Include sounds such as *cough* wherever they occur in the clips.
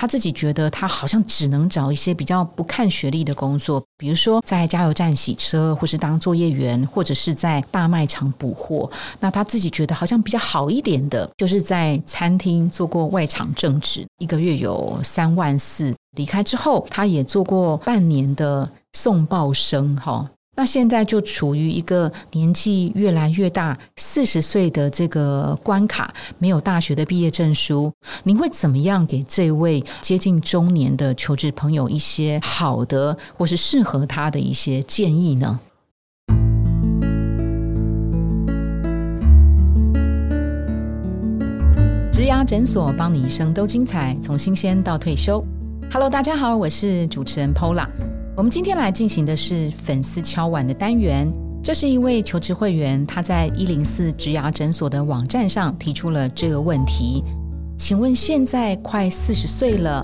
他自己觉得他好像只能找一些比较不看学历的工作，比如说在加油站洗车，或是当作业员，或者是在大卖场补货。那他自己觉得好像比较好一点的，就是在餐厅做过外场正职，一个月有三万四。离开之后，他也做过半年的送报生，哈。那现在就处于一个年纪越来越大，四十岁的这个关卡，没有大学的毕业证书，您会怎么样给这位接近中年的求职朋友一些好的或是适合他的一些建议呢？植牙诊所帮你一生都精彩，从新鲜到退休。Hello，大家好，我是主持人 Pola。我们今天来进行的是粉丝敲碗的单元。这是一位求职会员，他在一零四植牙诊所的网站上提出了这个问题：请问现在快四十岁了，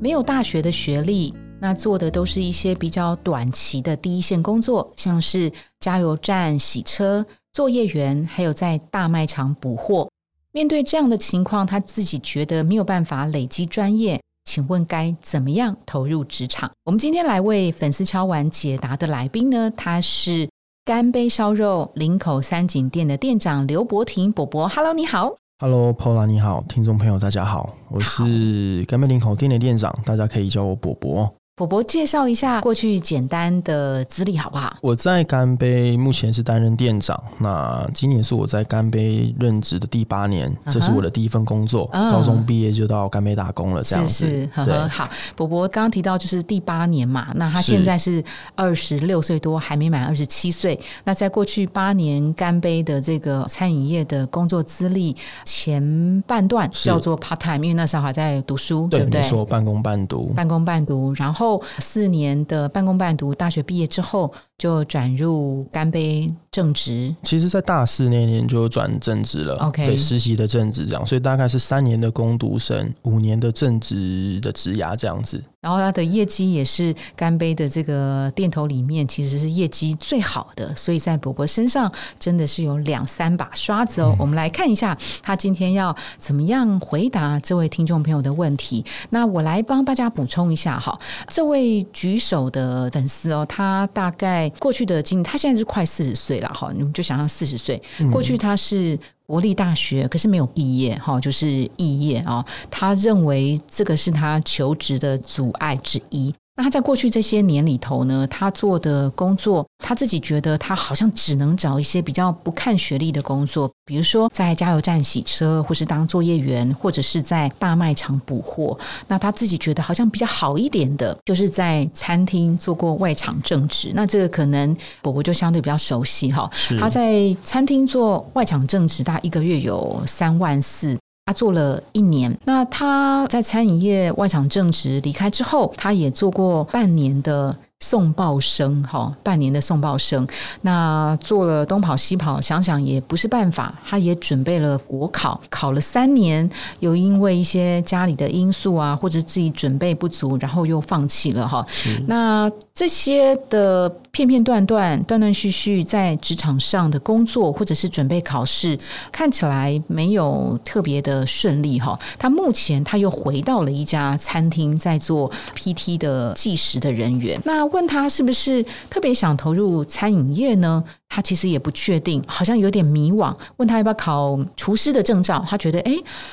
没有大学的学历，那做的都是一些比较短期的第一线工作，像是加油站洗车、作业员，还有在大卖场补货。面对这样的情况，他自己觉得没有办法累积专业。请问该怎么样投入职场？我们今天来为粉丝敲完解答的来宾呢？他是干杯烧肉林口三井店的店长刘博廷伯伯。Hello，你好。Hello，Pola，你好，听众朋友大家好，我是干杯林口店的店长，大家可以叫我伯伯。伯伯介绍一下过去简单的资历好不好？我在干杯目前是担任店长，那今年是我在干杯任职的第八年，这是我的第一份工作。高中毕业就到干杯打工了，这样子。是对，好，伯伯刚刚提到就是第八年嘛，那他现在是二十六岁多，还没满二十七岁。那在过去八年干杯的这个餐饮业的工作资历前半段叫做 part time，因为那时候还在读书，对不对？说半工半读，半工半读，然后。后四年的半工半读，大学毕业之后就转入干杯。正职。其实，在大四那年就转正职了。OK，对，实习的正职这样，所以大概是三年的攻读生，五年的正职的职涯这样子。然后他的业绩也是干杯的这个店头里面，其实是业绩最好的，所以在伯伯身上真的是有两三把刷子哦。我们来看一下他今天要怎么样回答这位听众朋友的问题。那我来帮大家补充一下哈，这位举手的粉丝哦，他大概过去的经，他现在是快四十岁了哈，你们就想象四十岁，过去他是。国立大学，可是没有毕业，哈，就是肄业啊。他认为这个是他求职的阻碍之一。那他在过去这些年里头呢，他做的工作，他自己觉得他好像只能找一些比较不看学历的工作，比如说在加油站洗车，或是当作业员，或者是在大卖场补货。那他自己觉得好像比较好一点的，就是在餐厅做过外场正职。那这个可能伯伯就相对比较熟悉哈。他在餐厅做外场正职，大概一个月有三万四。他做了一年，那他在餐饮业外场正职离开之后，他也做过半年的。送报生哈，半年的送报生，那做了东跑西跑，想想也不是办法。他也准备了国考，考了三年，又因为一些家里的因素啊，或者自己准备不足，然后又放弃了哈。那这些的片片段段、断断续续在职场上的工作，或者是准备考试，看起来没有特别的顺利哈。他目前他又回到了一家餐厅，在做 PT 的计时的人员。那问他是不是特别想投入餐饮业呢？他其实也不确定，好像有点迷惘。问他要不要考厨师的证照，他觉得哎，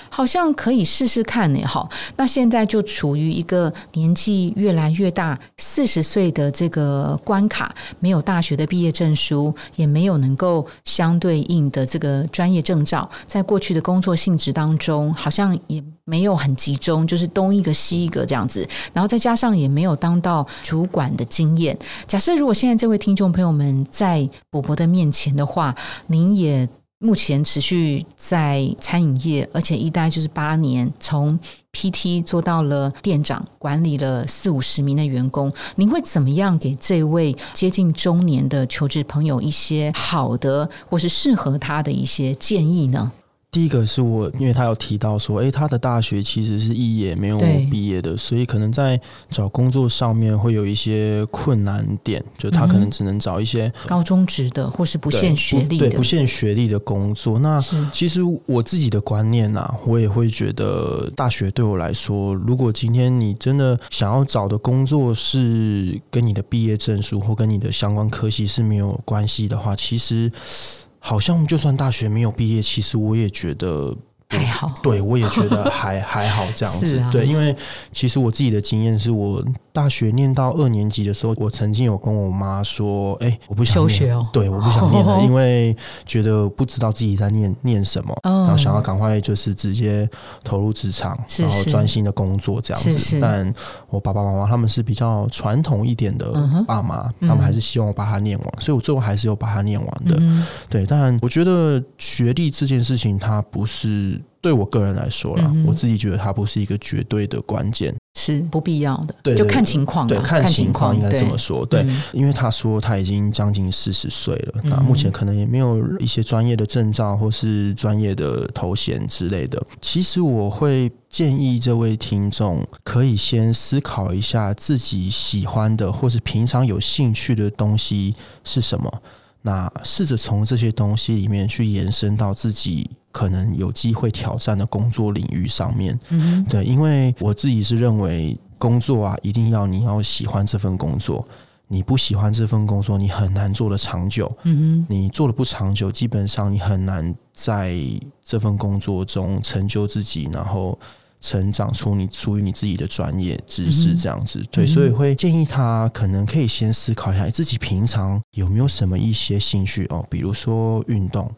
好像可以试试看呢。好，那现在就处于一个年纪越来越大，四十岁的这个关卡，没有大学的毕业证书，也没有能够相对应的这个专业证照，在过去的工作性质当中，好像也没有很集中，就是东一个西一个这样子。然后再加上也没有当到主管的经验。假设如果现在这位听众朋友们在我。的面前的话，您也目前持续在餐饮业，而且一待就是八年，从 PT 做到了店长，管理了四五十名的员工。您会怎么样给这位接近中年的求职朋友一些好的或是适合他的一些建议呢？第一个是我，因为他有提到说，哎，他的大学其实是肄业，没有毕业的，所以可能在找工作上面会有一些困难点，就他可能只能找一些高中职的或是不限学历的，对不限学历的工作。那其实我自己的观念呐，我也会觉得大学对我来说，如果今天你真的想要找的工作是跟你的毕业证书或跟你的相关科系是没有关系的话，其实。好像就算大学没有毕业，其实我也觉得。还好，对我也觉得还 *laughs* 还好这样子。对，因为其实我自己的经验是我大学念到二年级的时候，我曾经有跟我妈说：“哎，我不想休学哦。”对，我不想念了，*laughs* 因为觉得不知道自己在念念什么，然后想要赶快就是直接投入职场，然后专心的工作这样子。但我爸爸妈妈他们是比较传统一点的爸妈，他们还是希望我把它念完，所以我最后还是有把它念完的。对，但我觉得学历这件事情，它不是。对我个人来说啦，我自己觉得它不是一个绝对的关键，是不必要的，对，就看情况，对，看情况应该这么说，对，因为他说他已经将近四十岁了，那目前可能也没有一些专业的证照或是专业的头衔之类的。其实我会建议这位听众可以先思考一下自己喜欢的或是平常有兴趣的东西是什么。那试着从这些东西里面去延伸到自己可能有机会挑战的工作领域上面。嗯，对，因为我自己是认为工作啊，一定要你要喜欢这份工作。你不喜欢这份工作，你很难做的长久。嗯哼，你做的不长久，基本上你很难在这份工作中成就自己，然后。成长出你属于你自己的专业知识，这样子。对，所以会建议他可能可以先思考一下自己平常有没有什么一些兴趣？哦，比如说运动。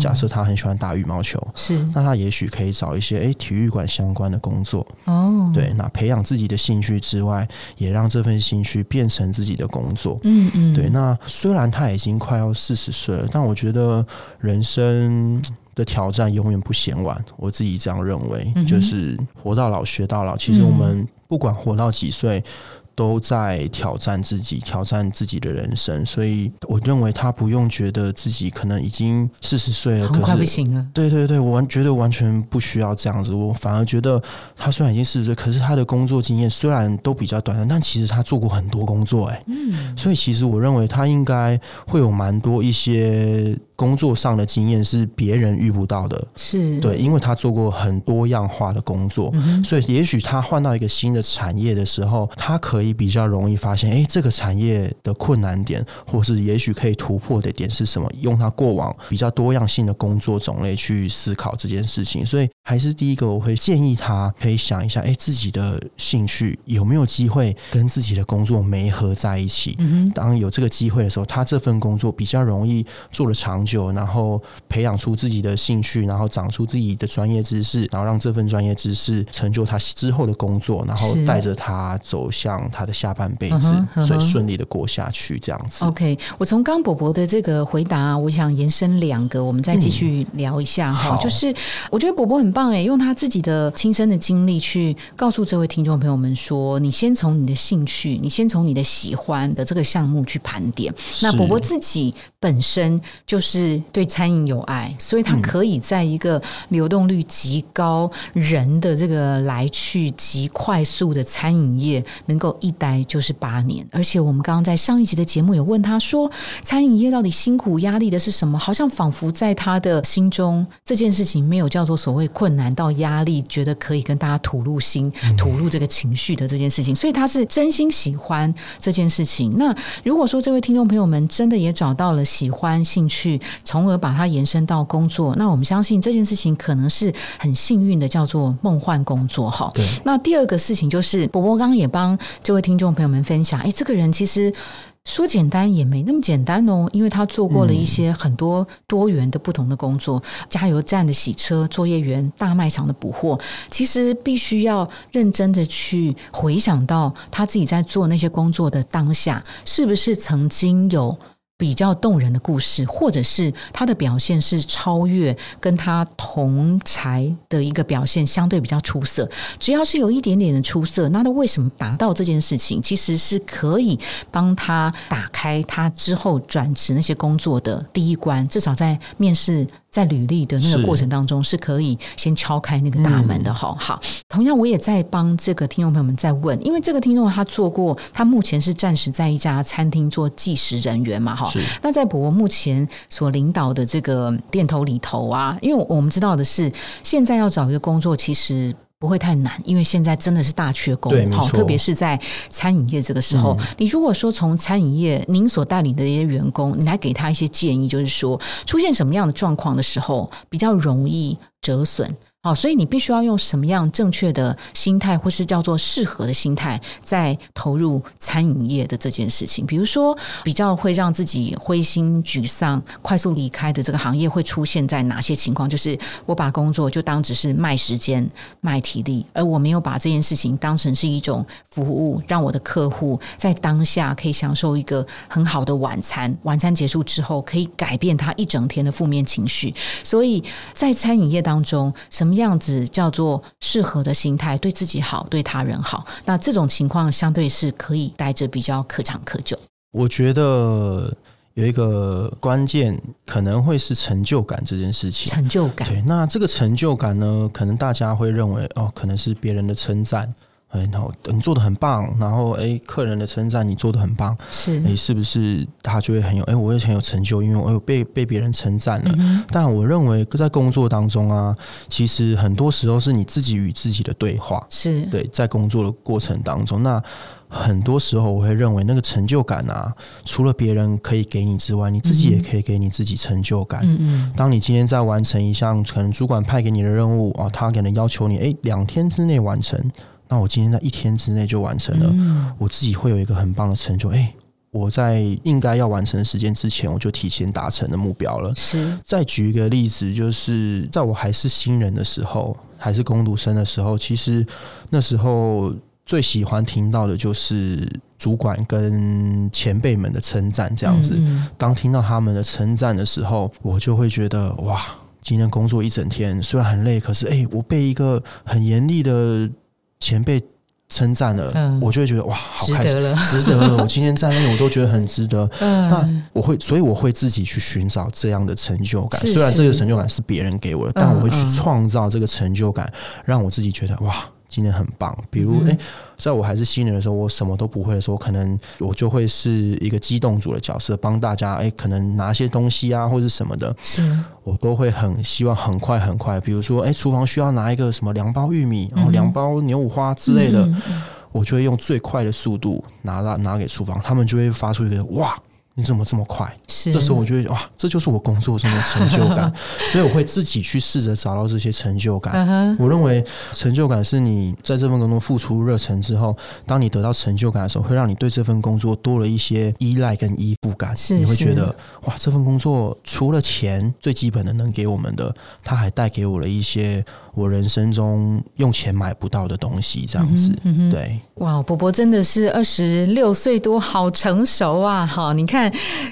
假设他很喜欢打羽毛球，是那他也许可以找一些诶体育馆相关的工作哦。对，那培养自己的兴趣之外，也让这份兴趣变成自己的工作。嗯嗯，对。那虽然他已经快要四十岁了，但我觉得人生。的挑战永远不嫌晚，我自己这样认为，就是活到老学到老。其实我们不管活到几岁。都在挑战自己，挑战自己的人生，所以我认为他不用觉得自己可能已经四十岁了，可是不行了。对对对，我完觉得完全不需要这样子。我反而觉得他虽然已经四十岁，可是他的工作经验虽然都比较短暂，但其实他做过很多工作，哎，嗯，所以其实我认为他应该会有蛮多一些工作上的经验是别人遇不到的，是对，因为他做过很多样化的工作，所以也许他换到一个新的产业的时候，他可以。比较容易发现，哎，这个产业的困难点，或是也许可以突破的点是什么？用他过往比较多样性的工作种类去思考这件事情。所以，还是第一个，我会建议他可以想一下，哎，自己的兴趣有没有机会跟自己的工作没合在一起？嗯当有这个机会的时候，他这份工作比较容易做的长久，然后培养出自己的兴趣，然后长出自己的专业知识，然后让这份专业知识成就他之后的工作，然后带着他走向。他的下半辈子，所以顺利的过下去，这样子。OK，我从刚伯伯的这个回答，我想延伸两个，我们再继续聊一下哈。就是我觉得伯伯很棒哎，用他自己的亲身的经历去告诉这位听众朋友们说：，你先从你的兴趣，你先从你的喜欢的这个项目去盘点。那伯伯自己本身就是对餐饮有爱，所以他可以在一个流动率极高、人的这个来去极快速的餐饮业，能够一。待就是八年，而且我们刚刚在上一集的节目有问他说，餐饮业到底辛苦压力的是什么？好像仿佛在他的心中，这件事情没有叫做所谓困难到压力，觉得可以跟大家吐露心、吐露这个情绪的这件事情，所以他是真心喜欢这件事情。那如果说这位听众朋友们真的也找到了喜欢、兴趣，从而把它延伸到工作，那我们相信这件事情可能是很幸运的，叫做梦幻工作。哈，对。那第二个事情就是，伯伯刚刚也帮这位。听众朋友们分享，哎，这个人其实说简单也没那么简单哦，因为他做过了一些很多多元的不同的工作，加油站的洗车作业员、大卖场的补货，其实必须要认真的去回想到他自己在做那些工作的当下，是不是曾经有。比较动人的故事，或者是他的表现是超越跟他同才的一个表现相对比较出色。只要是有一点点的出色，那他为什么达到这件事情，其实是可以帮他打开他之后转职那些工作的第一关。至少在面试在履历的那个过程当中是可以先敲开那个大门的哈。好，同样我也在帮这个听众朋友们在问，因为这个听众他做过，他目前是暂时在一家餐厅做计时人员嘛哈。那在我目前所领导的这个店头里头啊，因为我们知道的是，现在要找一个工作其实。不会太难，因为现在真的是大缺工，好，特别是在餐饮业这个时候。你如果说从餐饮业您所带领的一些员工，你来给他一些建议，就是说出现什么样的状况的时候，比较容易折损。好，所以你必须要用什么样正确的心态，或是叫做适合的心态，在投入餐饮业的这件事情。比如说，比较会让自己灰心沮丧、快速离开的这个行业，会出现在哪些情况？就是我把工作就当只是卖时间、卖体力，而我没有把这件事情当成是一种服务，让我的客户在当下可以享受一个很好的晚餐。晚餐结束之后，可以改变他一整天的负面情绪。所以在餐饮业当中，什么？样子叫做适合的心态，对自己好，对他人好。那这种情况相对是可以待着比较可长可久。我觉得有一个关键可能会是成就感这件事情。成就感，对。那这个成就感呢，可能大家会认为哦，可能是别人的称赞。然后你做的很棒，然后哎，客人的称赞你做的很棒，是哎，是不是他就会很有哎，我也很有成就，因为我有被被别人称赞了。但我认为在工作当中啊，其实很多时候是你自己与自己的对话，是对在工作的过程当中，那很多时候我会认为那个成就感啊，除了别人可以给你之外，你自己也可以给你自己成就感。嗯嗯，当你今天在完成一项可能主管派给你的任务啊，他可能要求你哎两天之内完成。那我今天在一天之内就完成了，我自己会有一个很棒的成就。哎，我在应该要完成的时间之前，我就提前达成了目标了。是。再举一个例子，就是在我还是新人的时候，还是攻读生的时候，其实那时候最喜欢听到的就是主管跟前辈们的称赞。这样子，当听到他们的称赞的时候，我就会觉得哇，今天工作一整天虽然很累，可是哎，我被一个很严厉的。前辈称赞了，我就会觉得哇，好开心，值得了。*laughs* 我今天在那里，我都觉得很值得。那我会，所以我会自己去寻找这样的成就感。虽然这个成就感是别人给我的，但我会去创造这个成就感，让我自己觉得哇。今天很棒，比如哎，在我还是新人的时候，我什么都不会的时候，可能我就会是一个机动组的角色，帮大家哎，可能拿些东西啊，或者什么的，我都会很希望很快很快。比如说哎，厨房需要拿一个什么两包玉米，然后两包牛五花之类的，我就会用最快的速度拿到拿给厨房，他们就会发出一个哇。你怎么这么快？是这时候我觉得哇，这就是我工作中的成就感，*laughs* 所以我会自己去试着找到这些成就感。我认为成就感是你在这份工作付出热忱之后，当你得到成就感的时候，会让你对这份工作多了一些依赖跟依附感。是你会觉得哇，这份工作除了钱最基本的能给我们的，它还带给我了一些。我人生中用钱买不到的东西，这样子，对，哇，伯伯真的是二十六岁多，好成熟啊！好，你看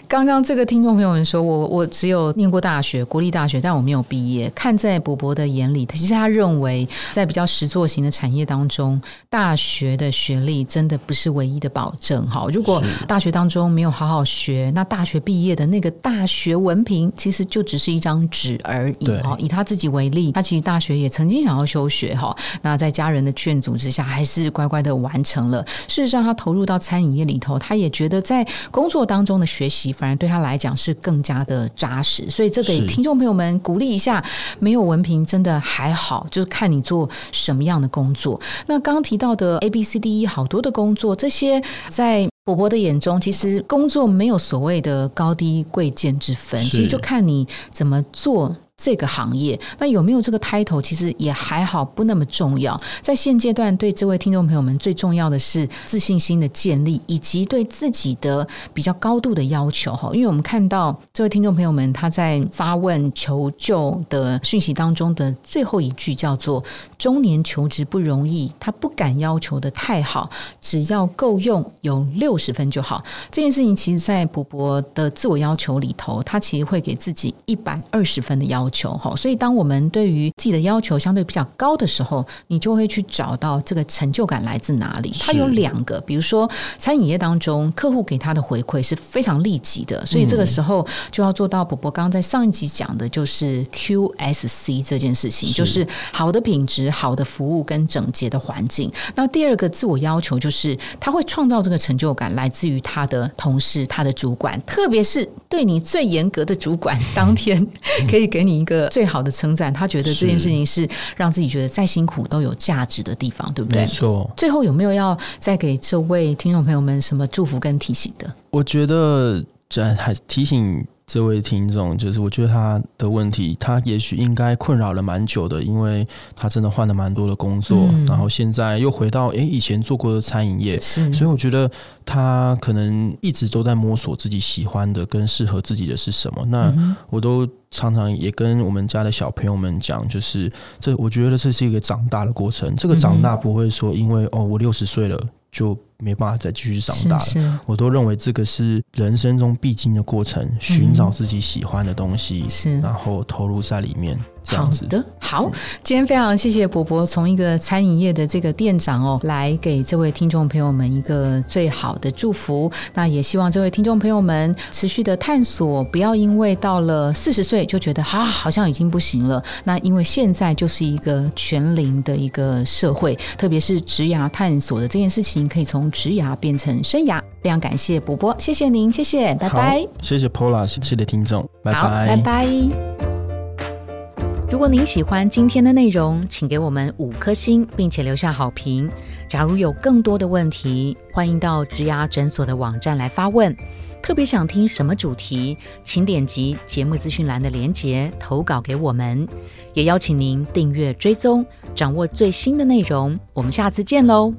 刚刚这个听众朋友们说，我我只有念过大学，国立大学，但我没有毕业。看在伯伯的眼里，其实他认为，在比较实作型的产业当中，大学的学历真的不是唯一的保证。哈，如果大学当中没有好好学，那大学毕业的那个大学文凭，其实就只是一张纸而已。哈，以他自己为例，他其实大学也。曾经想要休学哈，那在家人的劝阻之下，还是乖乖的完成了。事实上，他投入到餐饮业里头，他也觉得在工作当中的学习，反而对他来讲是更加的扎实。所以，这给听众朋友们鼓励一下：没有文凭真的还好，就是看你做什么样的工作。那刚刚提到的 A、B、C、D、E 好多的工作，这些在伯伯的眼中，其实工作没有所谓的高低贵贱之分，其实就看你怎么做。这个行业，那有没有这个 title，其实也还好，不那么重要。在现阶段，对这位听众朋友们最重要的是自信心的建立，以及对自己的比较高度的要求哈。因为我们看到这位听众朋友们他在发问求救的讯息当中的最后一句叫做“中年求职不容易”，他不敢要求的太好，只要够用，有六十分就好。这件事情其实，在博博的自我要求里头，他其实会给自己一百二十分的要。求哈。所以，当我们对于自己的要求相对比较高的时候，你就会去找到这个成就感来自哪里。它有两个，比如说餐饮业当中，客户给他的回馈是非常立即的，所以这个时候就要做到。伯伯刚刚在上一集讲的就是 QSC 这件事情，就是好的品质、好的服务跟整洁的环境。那第二个自我要求就是，他会创造这个成就感，来自于他的同事、他的主管，特别是对你最严格的主管，当天 *laughs* 可以给你一个最好的称赞。他觉得这件事情是让自己觉得再辛苦都有价值的地方，对不对？没错。最后有没有要再给这位听众朋友们什么祝福跟提醒的？我觉得这还提醒。这位听众，就是我觉得他的问题，他也许应该困扰了蛮久的，因为他真的换了蛮多的工作，然后现在又回到诶以前做过的餐饮业，所以我觉得他可能一直都在摸索自己喜欢的跟适合自己的是什么。那我都常常也跟我们家的小朋友们讲，就是这我觉得这是一个长大的过程，这个长大不会说因为哦我六十岁了就。没办法再继续长大了，我都认为这个是人生中必经的过程，寻找自己喜欢的东西，是然后投入在里面。好的，好，今天非常谢谢伯伯从一个餐饮业的这个店长哦，来给这位听众朋友们一个最好的祝福。那也希望这位听众朋友们持续的探索，不要因为到了四十岁就觉得啊，好像已经不行了。那因为现在就是一个全龄的一个社会，特别是职涯探索的这件事情，可以从职涯变成生涯。非常感谢波波，谢谢您，谢谢，拜拜。谢谢 Pola，谢谢听众，拜拜，拜拜。如果您喜欢今天的内容，请给我们五颗星，并且留下好评。假如有更多的问题，欢迎到植牙诊所的网站来发问。特别想听什么主题，请点击节目资讯栏的连结投稿给我们。也邀请您订阅追踪，掌握最新的内容。我们下次见喽！